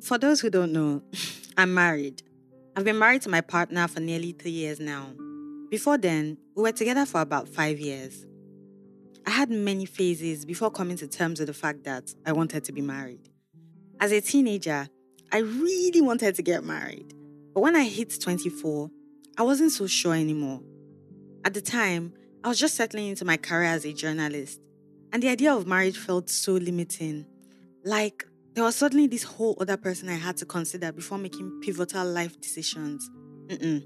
For those who don't know, I'm married. I've been married to my partner for nearly three years now. Before then, we were together for about five years. I had many phases before coming to terms with the fact that I wanted to be married. As a teenager, I really wanted to get married. But when I hit 24, I wasn't so sure anymore. At the time, I was just settling into my career as a journalist, and the idea of marriage felt so limiting. Like, there was suddenly this whole other person I had to consider before making pivotal life decisions. Mm-mm.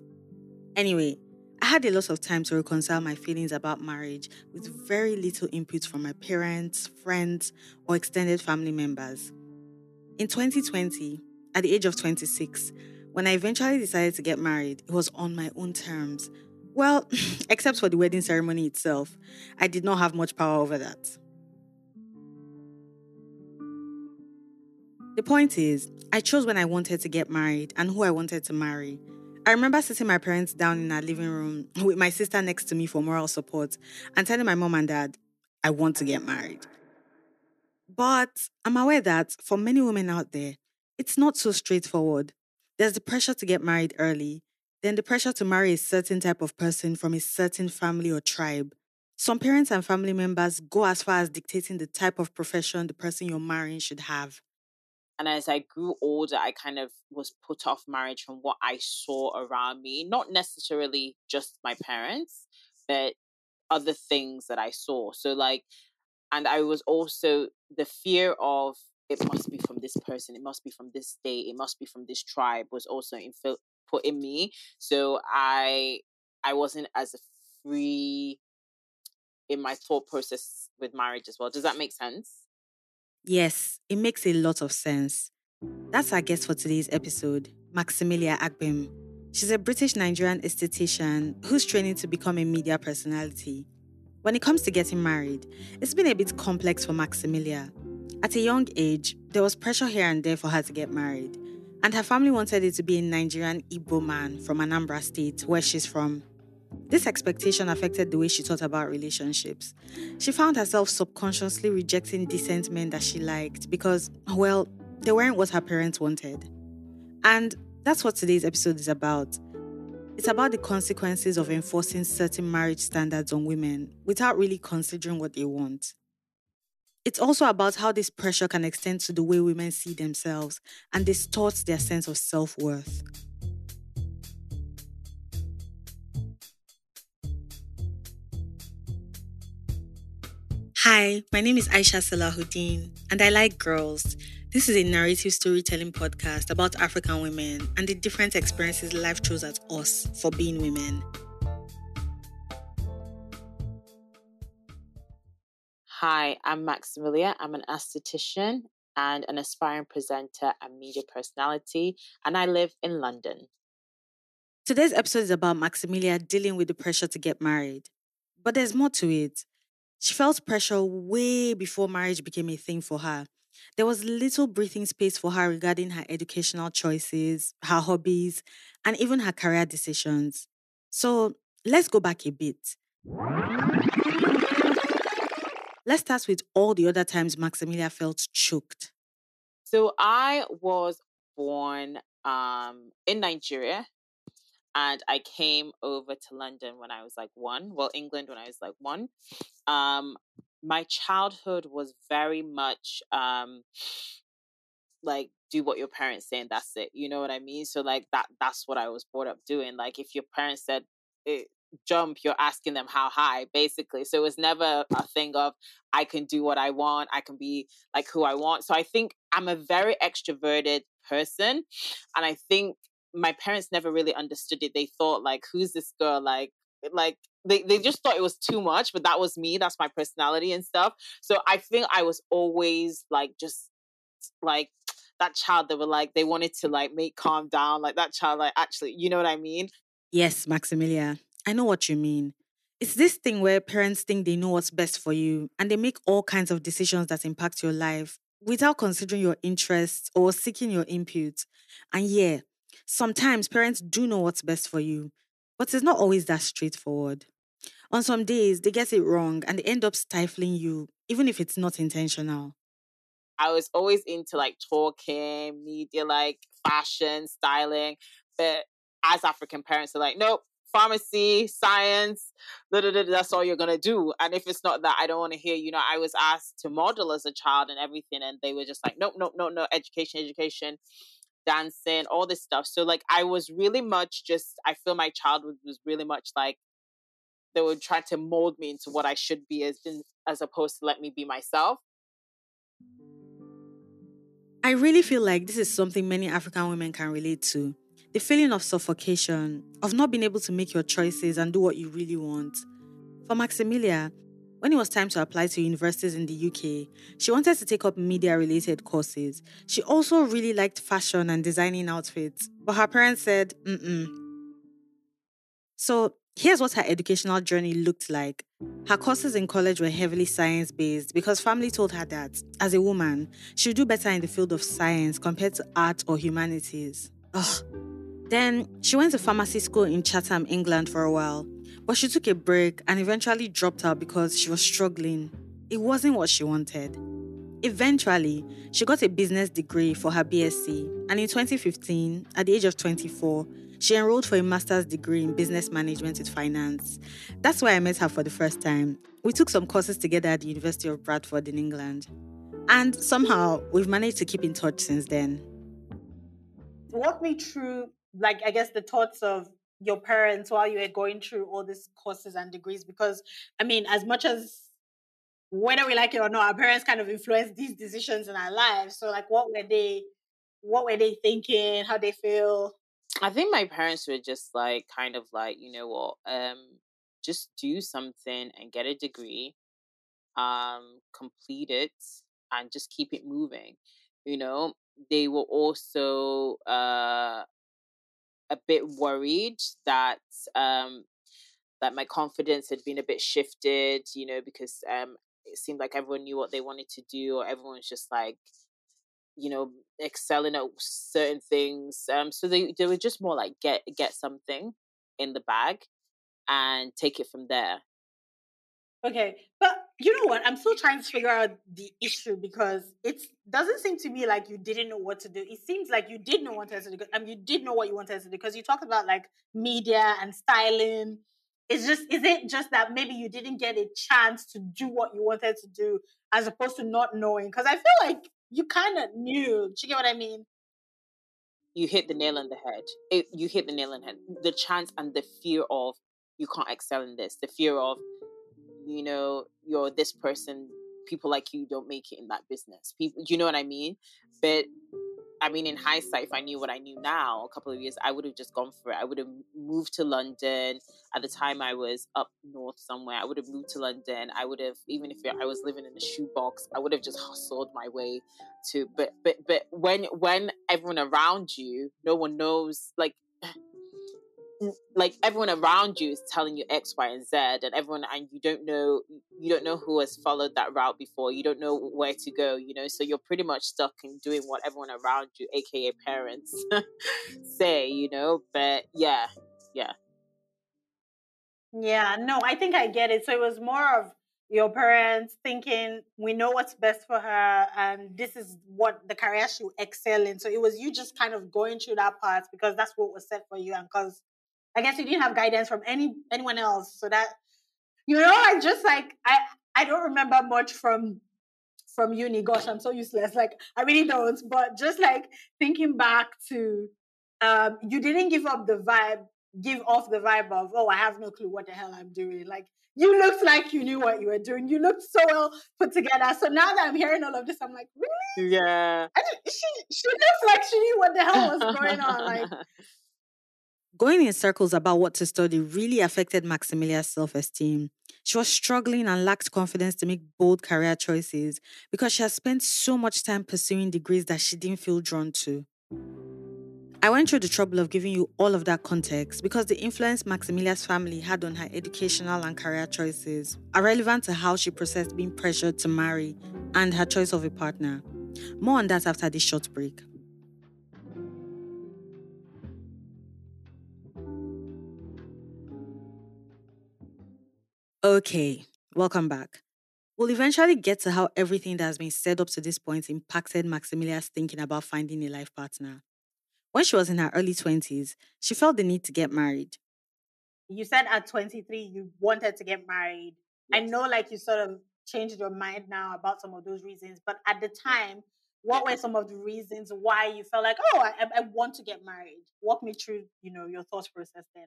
Anyway, I had a lot of time to reconcile my feelings about marriage with very little input from my parents, friends, or extended family members. In 2020, at the age of 26, when I eventually decided to get married, it was on my own terms. Well, except for the wedding ceremony itself, I did not have much power over that. The point is, I chose when I wanted to get married and who I wanted to marry. I remember sitting my parents down in our living room with my sister next to me for moral support and telling my mom and dad, I want to get married. But I'm aware that for many women out there, it's not so straightforward. There's the pressure to get married early, then the pressure to marry a certain type of person from a certain family or tribe. Some parents and family members go as far as dictating the type of profession the person you're marrying should have. And as I grew older, I kind of was put off marriage from what I saw around me, not necessarily just my parents, but other things that I saw. So, like, and I was also the fear of it must be from this person, it must be from this state, it must be from this tribe was also infil- put in me. So I I wasn't as free in my thought process with marriage as well. Does that make sense? Yes, it makes a lot of sense. That's our guest for today's episode, Maxymilia Agbim. She's a British Nigerian esthetician who's training to become a media personality. When it comes to getting married, it's been a bit complex for Maxymilia. At a young age, there was pressure here and there for her to get married, and her family wanted it to be a Nigerian Igbo man from Anambra State, where she's from. This expectation affected the way she thought about relationships. She found herself subconsciously rejecting decent men that she liked because, well, they weren't what her parents wanted. And that's what today's episode is about. It's about the consequences of enforcing certain marriage standards on women without really considering what they want. It's also about how this pressure can extend to the way women see themselves and distorts their sense of self worth. Hi, my name is Aisha Salahuddin, and I like girls. This is a narrative storytelling podcast about African women and the different experiences life throws at us for being women. Hi, I'm Maxymilia. I'm an esthetician and an aspiring presenter and media personality, and I live in London. Today's episode is about Maxymilia dealing with the pressure to get married. But there's more to it. She felt pressure way before marriage became a thing for her. There was little breathing space for her regarding her educational choices, her hobbies, and even her career decisions. So let's go back a bit. Let's start with all the other times Maxymilia felt choked. So I was born um, in Nigeria and I came over to London when I was like one. Well, England when I was like one. Um, my childhood was very much um, like do what your parents say and that's it. You know what I mean? So like that that's what I was brought up doing. Like if your parents said it, eh, jump, you're asking them how high, basically. So it was never a thing of I can do what I want, I can be like who I want. So I think I'm a very extroverted person. And I think my parents never really understood it. They thought like, who's this girl? Like, like they, they just thought it was too much, but that was me. That's my personality and stuff. So I think I was always like just like that child that were like they wanted to like make calm down. Like that child, like actually, you know what I mean? Yes, Maxymilia. I know what you mean. It's this thing where parents think they know what's best for you and they make all kinds of decisions that impact your life without considering your interests or seeking your input. And yeah, Sometimes parents do know what's best for you, but it's not always that straightforward. On some days, they get it wrong and they end up stifling you, even if it's not intentional. I was always into like talking, media, like fashion, styling. But as African parents, they're like, nope, pharmacy, science, that's all you're gonna do. And if it's not that, I don't want to hear. You know, I was asked to model as a child and everything, and they were just like, nope, nope, nope, no, education, education, dancing, all this stuff. So like, I was really much just. I feel my childhood was really much like they were trying to mold me into what I should be as as opposed to let me be myself. I really feel like this is something many African women can relate to the feeling of suffocation, of not being able to make your choices and do what you really want. For Maxymilia, when it was time to apply to universities in the UK, she wanted to take up media related courses. She also really liked fashion and designing outfits, but her parents said, mm So here's what her educational journey looked like. Her courses in college were heavily science based because family told her that, as a woman, she would do better in the field of science compared to art or humanities. Ugh, then she went to pharmacy school in Chatham, England for a while, but she took a break and eventually dropped out because she was struggling. It wasn't what she wanted. Eventually, she got a business degree for her BSc, and in 2015, at the age of 24, she enrolled for a master's degree in business management with finance. That's why I met her for the first time. We took some courses together at the University of Bradford in England. And somehow, we've managed to keep in touch since then. Walk me through like I guess the thoughts of your parents while you were going through all these courses and degrees because I mean as much as whether we like it or not our parents kind of influence these decisions in our lives. So like what were they what were they thinking? How they feel? I think my parents were just like kind of like you know what um just do something and get a degree um complete it and just keep it moving. You know they were also uh a bit worried that um, that my confidence had been a bit shifted, you know, because um, it seemed like everyone knew what they wanted to do, or everyone was just like, you know, excelling at certain things. Um, so they they were just more like get get something in the bag and take it from there. Okay, but you know what? I'm still trying to figure out the issue because it doesn't seem to me like you didn't know what to do. It seems like you did know what to do. Mean, you did know what you wanted to do because you talked about like media and styling. It's just, is it just that maybe you didn't get a chance to do what you wanted to do as opposed to not knowing? Because I feel like you kind of knew. Do you get what I mean? You hit the nail on the head. It, you hit the nail on the head. The chance and the fear of you can't excel in this. The fear of you know, you're this person, people like you don't make it in that business. People, you know what I mean? But I mean, in hindsight, if I knew what I knew now, a couple of years, I would have just gone for it. I would have moved to London. At the time, I was up north somewhere. I would have moved to London. I would have, even if I was living in a shoebox, I would have just hustled my way to. But but but when when everyone around you, no one knows. Like like everyone around you is telling you X, Y, and Z, and everyone, and you don't know, you don't know who has followed that route before. You don't know where to go, you know. So you're pretty much stuck in doing what everyone around you, aka parents, say, you know. But yeah, yeah, yeah. No, I think I get it. So it was more of your parents thinking we know what's best for her and this is what the career she will excel in so it was you just kind of going through that part because that's what was set for you and because I guess you didn't have guidance from any anyone else. So that you know, I just like I I don't remember much from from uni. Gosh, I'm so useless. Like I really don't. But just like thinking back to um, you didn't give up the vibe, give off the vibe of, oh, I have no clue what the hell I'm doing. Like you looked like you knew what you were doing. You looked so well put together. So now that I'm hearing all of this, I'm like, really? Yeah. I she she looks like she knew what the hell was going on. Like Going in circles about what to study really affected Maxymilia's self esteem. She was struggling and lacked confidence to make bold career choices because she had spent so much time pursuing degrees that she didn't feel drawn to. I went through the trouble of giving you all of that context because the influence Maxymilia's family had on her educational and career choices are relevant to how she processed being pressured to marry and her choice of a partner. More on that after this short break. Okay, welcome back. We'll eventually get to how everything that has been said up to this point impacted Maxymilia's thinking about finding a life partner. When she was in her early 20s, she felt the need to get married. You said at 23 you wanted to get married. I know, like, you sort of changed your mind now about some of those reasons, but at the time, what were some of the reasons why you felt like, oh, I, I want to get married? Walk me through, you know, your thought process then.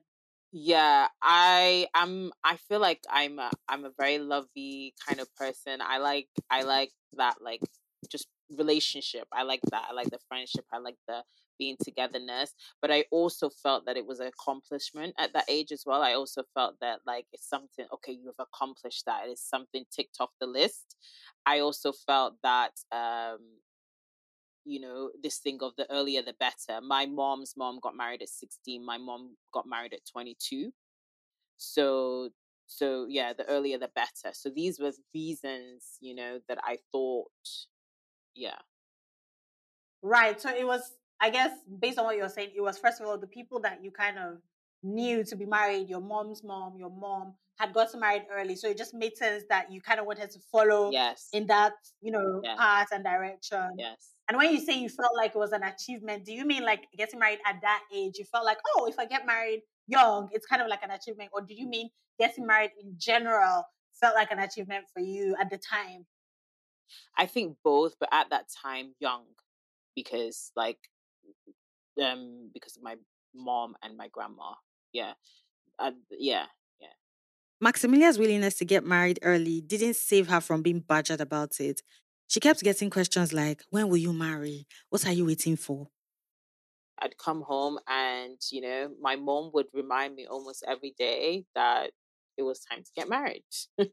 Yeah, I I'm I feel like I'm a I'm a very lovey kind of person. I like I like that like just relationship. I like that. I like the friendship. I like the being togetherness. But I also felt that it was an accomplishment at that age as well. I also felt that like it's something okay, you've accomplished that. It's something ticked off the list. I also felt that um you know, this thing of the earlier the better. My mom's mom got married at 16. My mom got married at 22. So, so yeah, the earlier the better. So these were reasons, you know, that I thought, yeah, Right. So it was, I guess, based on what you're saying, it was first of all the people that you kind of knew to be married, your mom's mom, your mom had gotten married early. So it just made sense that you kind of wanted to follow yes, in that, you know, Yeah. path and direction. yes. And when you say you felt like it was an achievement, do you mean like getting married at that age? You felt like, oh, if I get married young, it's kind of like an achievement? Or do you mean getting married in general felt like an achievement for you at the time? I think both, but at that time, young, because like, um, because of my mom and my grandma. Yeah, uh, yeah, yeah. Maxymilia's willingness to get married early didn't save her from being badgered about it. She kept getting questions like, When will you marry? What are you waiting for? I'd come home and, you know, my mom would remind me almost every day that it was time to get married.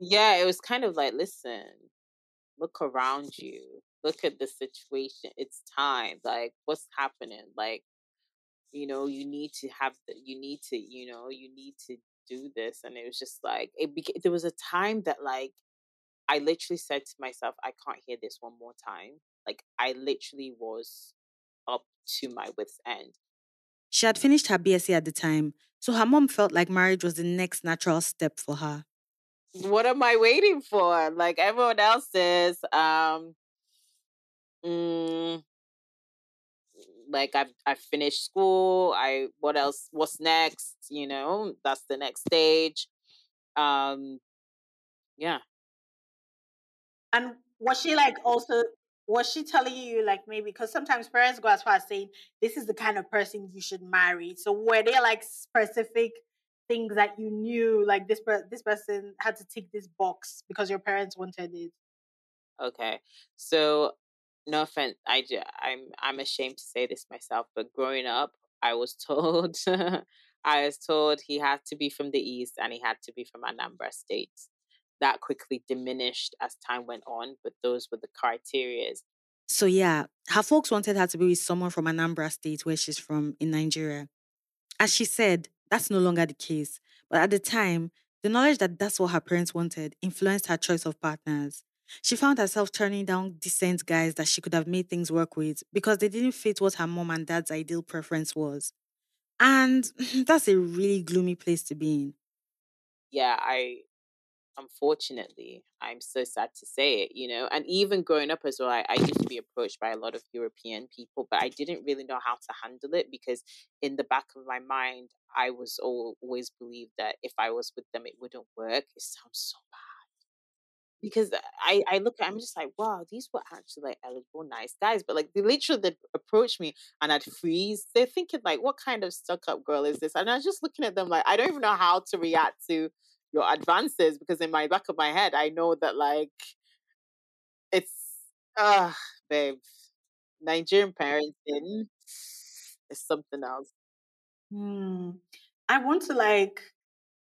yeah, it was kind of like, listen, look around you, look at the situation. It's time. Like, what's happening? Like, you know, you need to have the, you need to, you know, you need to do this. And it was just like, it beca- there was a time that, like, I literally said to myself, I can't hear this one more time. Like, I literally was up to my wits' end. She had finished her BSc at the time, so her mom felt like marriage was the next natural step for her. What am I waiting for? Like everyone else is, um, mm, like I've I've finished school. I what else? What's next? You know, that's the next stage. Um, yeah. And was she like also was she telling you like maybe because sometimes parents go as far as saying this is the kind of person you should marry. So were there like specific things that you knew like this per- this person had to tick this box because your parents wanted it? Okay. So no offense, I I'm I'm ashamed to say this myself, but growing up, I was told I was told he had to be from the east and he had to be from Anambra State. That quickly diminished as time went on, but those were the criterias. So, yeah, her folks wanted her to be with someone from Anambra State, where she's from in Nigeria. As she said, that's no longer the case. But at the time, the knowledge that that's what her parents wanted influenced her choice of partners. She found herself turning down decent guys that she could have made things work with because they didn't fit what her mom and dad's ideal preference was. And that's a really gloomy place to be in. Yeah, I unfortunately, I'm so sad to say it, you know. And even growing up as well, I, I used to be approached by a lot of European people, but I didn't really know how to handle it because in the back of my mind, I was al- always believed that if I was with them, it wouldn't work. It sounds so bad. Because I, I look at I'm just like, wow, these were actually like eligible, nice guys. But like they literally they approach me and I'd freeze. They're thinking like, what kind of stuck up girl is this? And I was just looking at them like, I don't even know how to react to your advances because in my back of my head I know that like it's ah babe Nigerian parenting is something else. Hmm. I want to like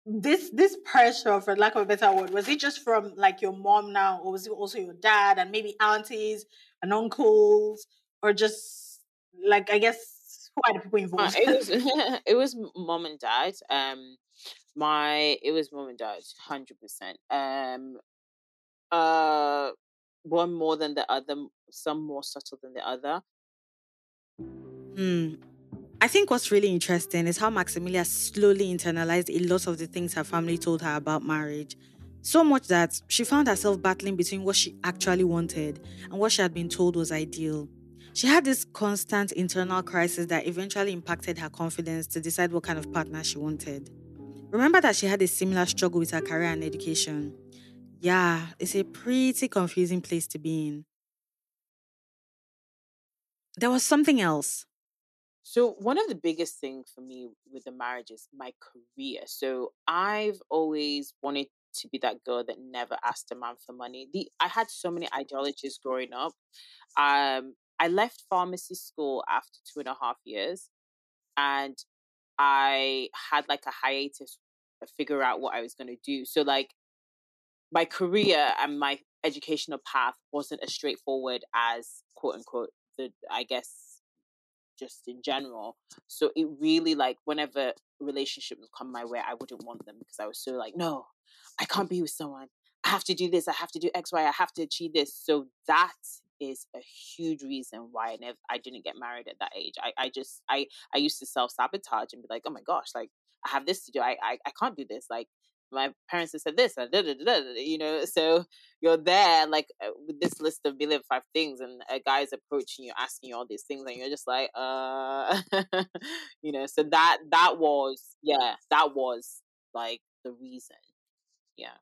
this this pressure for lack of a better word was it just from like your mom now or was it also your dad and maybe aunties and uncles or just like i guess who are the people Uh, involved it was it was mom and dad. Um, my it was mom and dad, hundred percent. Um, uh, one more than the other, some more subtle than the other. Hmm. I think what's really interesting is how Maxymilia slowly internalized a lot of the things her family told her about marriage. So much that she found herself battling between what she actually wanted and what she had been told was ideal. She had this constant internal crisis that eventually impacted her confidence to decide what kind of partner she wanted. Remember that she had a similar struggle with her career and education. Yeah, it's a pretty confusing place to be in. There was something else. So one of the biggest things for me with the marriage is my career. So I've always wanted to be that girl that never asked a man for money. The I had so many ideologies growing up. Um, I left pharmacy school after two and a half years, and I had like a hiatus to figure out what I was going to do. So like my career and my educational path wasn't as straightforward as quote unquote the I guess just in general. So it really like whenever relationships come my way, I wouldn't want them because I was so like, no, I can't be with someone. I have to do this. I have to do X, Y. I have to achieve this. So that is a huge reason why I never I didn't get married at that age. I, I just I I used to self sabotage and be like, oh my gosh, like I have this to do. I I, I can't do this. Like my parents have said this, and da, da, da, you know. So you're there, like uh, with this list of million five things, and a guy's approaching you, asking you all these things, and you're just like, uh, you know. So that that was, yeah, that was like the reason, yeah.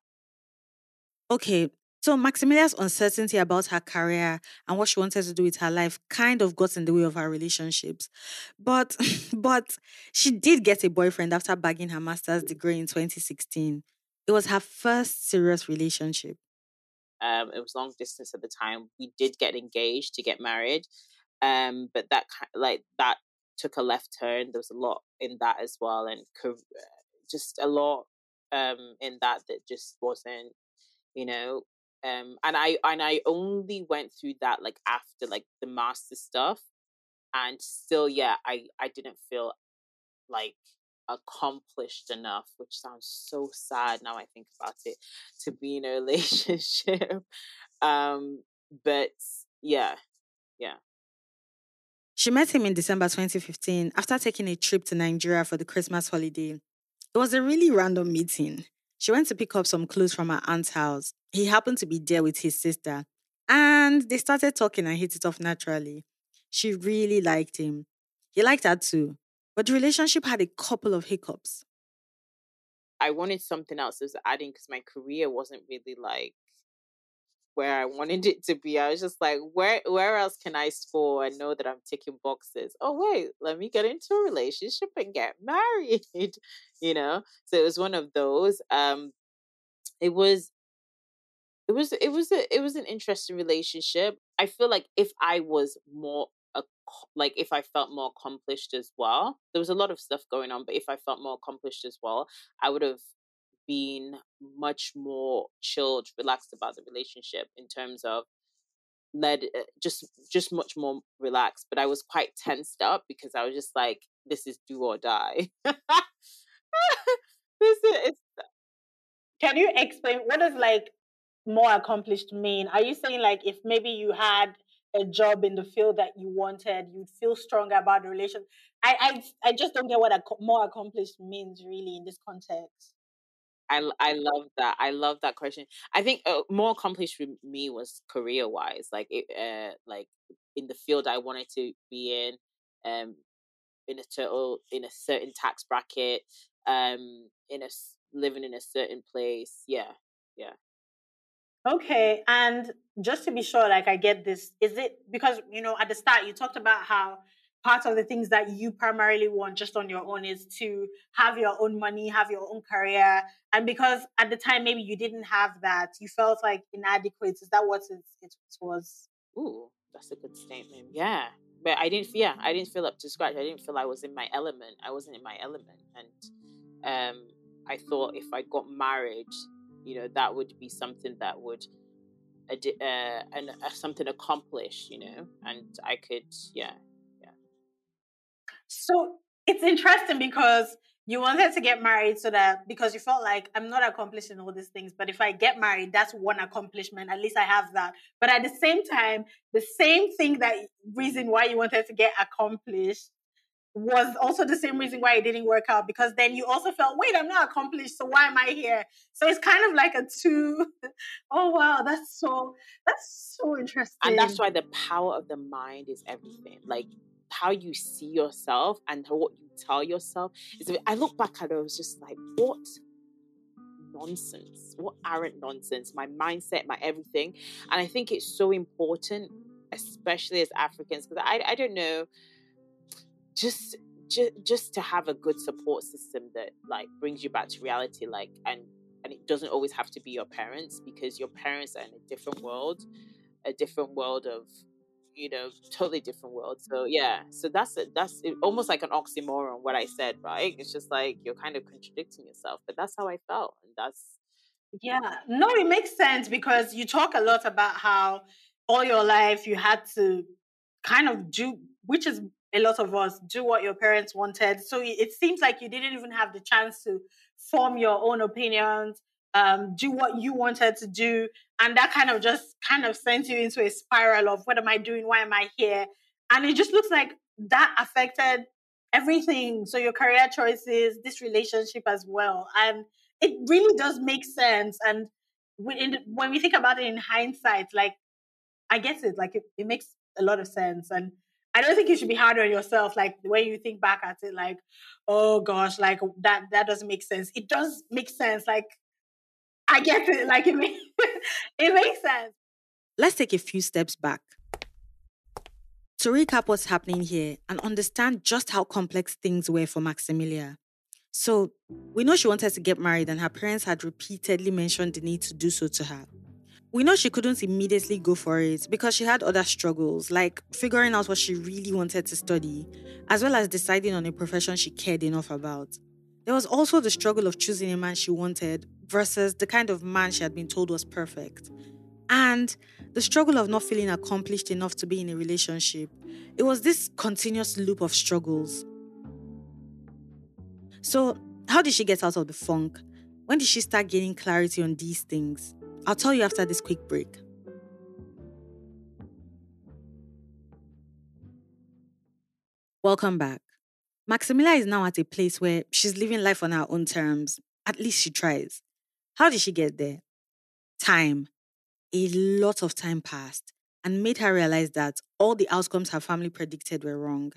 Okay, so Maxymilia's uncertainty about her career and what she wanted to do with her life kind of got in the way of her relationships. But but she did get a boyfriend after bagging her master's degree in 2016. It was her first serious relationship. Um, it was long distance at the time. We did get engaged to get married, um, but that like that took a left turn. There was a lot in that as well, and just a lot um, in that that just wasn't you know um and i and i only went through that like after like the master stuff and still yeah i i didn't feel like accomplished enough which sounds so sad now i think about it to be in a relationship um but yeah yeah she met him in December 2015 after taking a trip to Nigeria for the Christmas holiday. It was a really random meeting. She went to pick up some clothes from her aunt's house. He happened to be there with his sister, and they started talking and hit it off naturally. She really liked him. He liked her too, but the relationship had a couple of hiccups. I wanted something else I was adding because my career wasn't really like where I wanted it to be. I was just like, where where else can I score and know that I'm ticking boxes? Oh wait, let me get into a relationship and get married. you know? So it was one of those. Um it was it was it was a, it was an interesting relationship. I feel like if I was more like if I felt more accomplished as well, there was a lot of stuff going on, but if I felt more accomplished as well, I would have been much more chilled, relaxed about the relationship in terms of led eh, just just much more relaxed. But I was quite tensed up because I was just like, this is do or die. this is. Can you explain what does like more accomplished mean? Are you saying like if maybe you had a job in the field that you wanted, you'd feel stronger about the relation? I I I just don't get what a more accomplished means really in this context. I I love that. I love that question. I think uh, more accomplished for me was career wise, like it, uh, like in the field I wanted to be in, um, in a total in a certain tax bracket, um, in a living in a certain place. Yeah, yeah. Okay, and just to be sure, like I get this, is it because you know at the start you talked about how part of the things that you primarily want just on your own is to have your own money, have your own career. And because at the time maybe you didn't have that, you felt like inadequate. Is that what it, it was? Ooh, that's a good statement. Yeah. But I didn't yeah, I didn't feel up to scratch. I didn't feel I was in my element. I wasn't in my element. And um I thought if I got married, you know, that would be something that would uh, and uh, something accomplished, you know, and I could, yeah, yeah so it's interesting because you wanted to get married so that because you felt like I'm not accomplishing all these things, but if I get married, that's one accomplishment. At least I have that. But at the same time, the same thing that reason why you wanted to get accomplished was also the same reason why it didn't work out because then you also felt, wait, I'm not accomplished, so why am I here? So it's kind of like a two. oh wow, that's so that's so interesting. And that's why the power of the mind is everything. Like how you see yourself and what you tell yourself. Is I look back at it, I was just like, what nonsense? What arrant nonsense? My mindset, my everything. And I think it's so important, especially as Africans, because I I don't know just just just to have a good support system that like brings you back to reality like and and it doesn't always have to be your parents because your parents are in a different world a different world of you know totally different world. So yeah so that's it that's it, almost like an oxymoron what i said right? It's just like you're kind of contradicting yourself but that's how i felt and that's yeah no it makes sense because you talk a lot about how all your life you had to kind of do which is a lot of us do what your parents wanted. So it seems like you didn't even have the chance to form your own opinions, um, do what you wanted to do. And that kind of just kind of sent you into a spiral of what am I doing? Why am I here? And it just looks like that affected everything. So your career choices, this relationship as well. And it really does make sense. And when we think about it in hindsight, like I guess it, like it, it makes a lot of sense. And I don't think you should be hard on yourself. Like when you think back at it, like, oh gosh, like that that doesn't make sense. It does make sense. Like I get it. Like it makes it makes sense. Let's take a few steps back to recap what's happening here and understand just how complex things were for Maxymilia. So, we know she wanted to get married, and her parents had repeatedly mentioned the need to do so to her. We know she couldn't immediately go for it because she had other struggles, like figuring out what she really wanted to study, as well as deciding on a profession she cared enough about. There was also the struggle of choosing a man she wanted versus the kind of man she had been told was perfect. And the struggle of not feeling accomplished enough to be in a relationship. It was this continuous loop of struggles. So, how did she get out of the funk? When did she start gaining clarity on these things? I'll tell you after this quick break. Welcome back. Maxymilia is now at a place where she's living life on her own terms. At least she tries. How did she get there? Time. A lot of time passed and made her realize that all the outcomes her family predicted were wrong.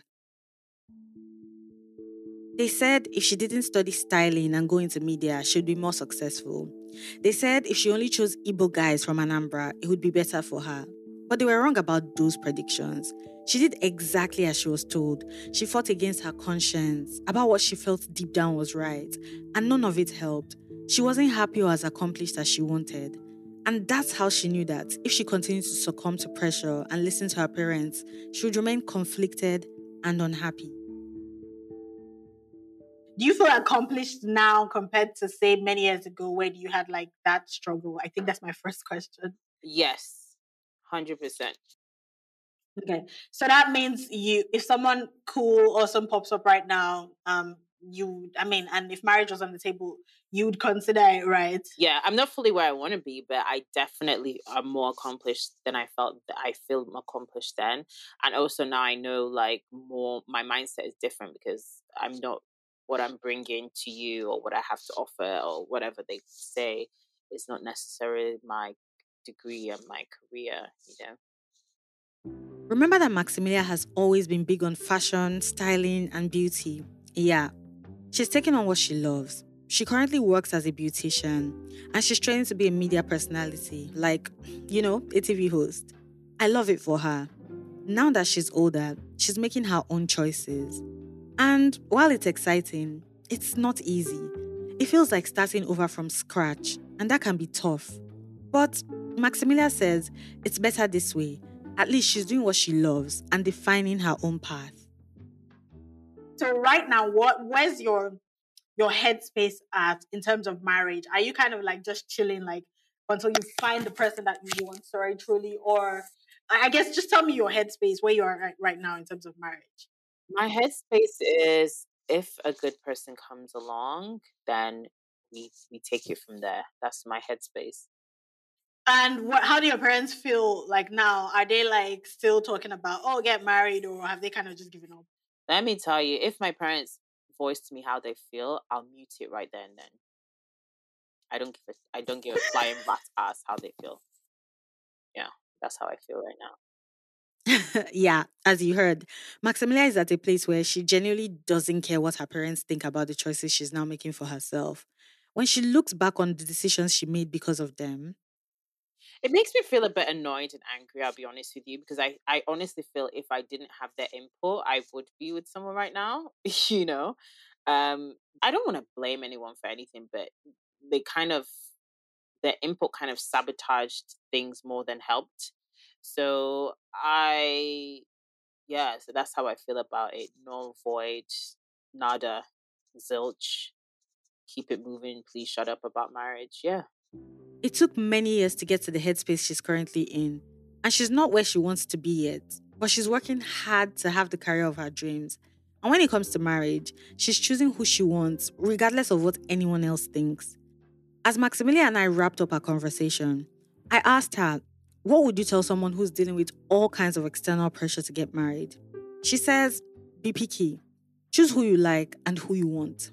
They said if she didn't study styling and go into media, she'd be more successful. They said if she only chose Igbo guys from Anambra, it would be better for her. But they were wrong about those predictions. She did exactly as she was told. She fought against her conscience about what she felt deep down was right, and none of it helped. She wasn't happy or as accomplished as she wanted. And that's how she knew that if she continued to succumb to pressure and listen to her parents, she would remain conflicted and unhappy do you feel accomplished now compared to say many years ago when you had like that struggle? I think that's my first question. Yes, hundred percent. Okay, so that means you, if someone cool, awesome pops up right now, um, you, I mean, and if marriage was on the table, you would consider it, right? Yeah, I'm not fully where I want to be, but I definitely am more accomplished than I felt that I feel accomplished then, and also now I know like more. My mindset is different because I'm not what I'm bringing to you or what I have to offer or whatever they say is not necessarily my degree and my career, you know. Remember that Maxymilia has always been big on fashion, styling, and beauty. Yeah, she's taken on what she loves. She currently works as a beautician and she's training to be a media personality, like, you know, a TV host. I love it for her. Now that she's older, she's making her own choices. And while it's exciting, it's not easy. It feels like starting over from scratch, and that can be tough. But Maxymilia says it's better this way. At least she's doing what she loves and defining her own path. So right now, what where's your your headspace at in terms of marriage? Are you kind of like just chilling like until you find the person that you want, sorry, truly, or I guess just tell me your headspace where you are right now in terms of marriage. My headspace is if a good person comes along, then we we take it from there. That's my headspace. And what? How do your parents feel like now? Are they like still talking about oh get married, or have they kind of just given up? Let me tell you, if my parents voice to me how they feel, I'll mute it right there and then. I don't give a I don't give a flying rat's ass how they feel. Yeah, that's how I feel right now. yeah, as you heard, Maxymilia is at a place where she genuinely doesn't care what her parents think about the choices she's now making for herself. When she looks back on the decisions she made because of them, it makes me feel a bit annoyed and angry, I'll be honest with you, because I, I honestly feel if I didn't have their input, I would be with someone right now, you know? Um, I don't want to blame anyone for anything, but they kind of, their input kind of sabotaged things more than helped. So I, yeah, so that's how I feel about it. Null, void, nada, zilch. Keep it moving. Please shut up about marriage. Yeah. It took many years to get to the headspace she's currently in, and she's not where she wants to be yet, but she's working hard to have the career of her dreams. And when it comes to marriage, she's choosing who she wants, regardless of what anyone else thinks. As Maxymilia and I wrapped up our conversation, I asked her, What would you tell someone who's dealing with all kinds of external pressure to get married? She says, Be picky. Choose who you like and who you want.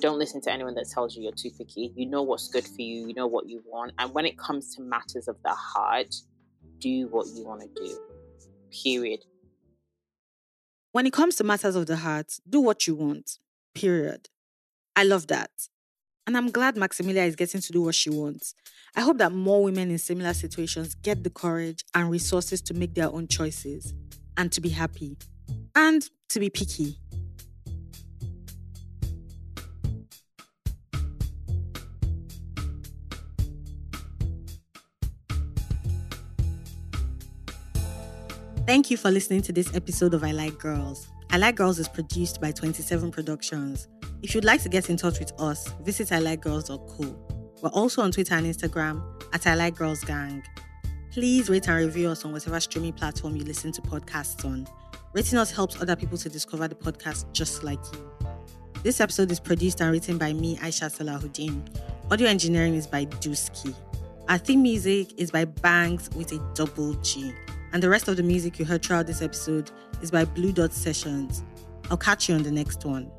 Don't listen to anyone that tells you you're too picky. You know what's good for you, you know what you want. And when it comes to matters of the heart, do what you want to do. Period. When it comes to matters of the heart, do what you want. Period. I love that. And I'm glad Maxymilia is getting to do what she wants. I hope that more women in similar situations get the courage and resources to make their own choices and to be happy and to be picky. Thank you for listening to this episode of I Like Girls. I Like Girls is produced by 27 Productions. If you'd like to get in touch with us, visit ilikegirls.co. We're also on Twitter and Instagram at I Like Girls Gang. Please rate and review us on whatever streaming platform you listen to podcasts on. Rating us helps other people to discover the podcast just like you. This episode is produced and written by me, Aisha Salahuddin. Audio engineering is by Dusky. Our theme music is by Bangs with a double G. And the rest of the music you heard throughout this episode is by Blue Dot Sessions. I'll catch you on the next one.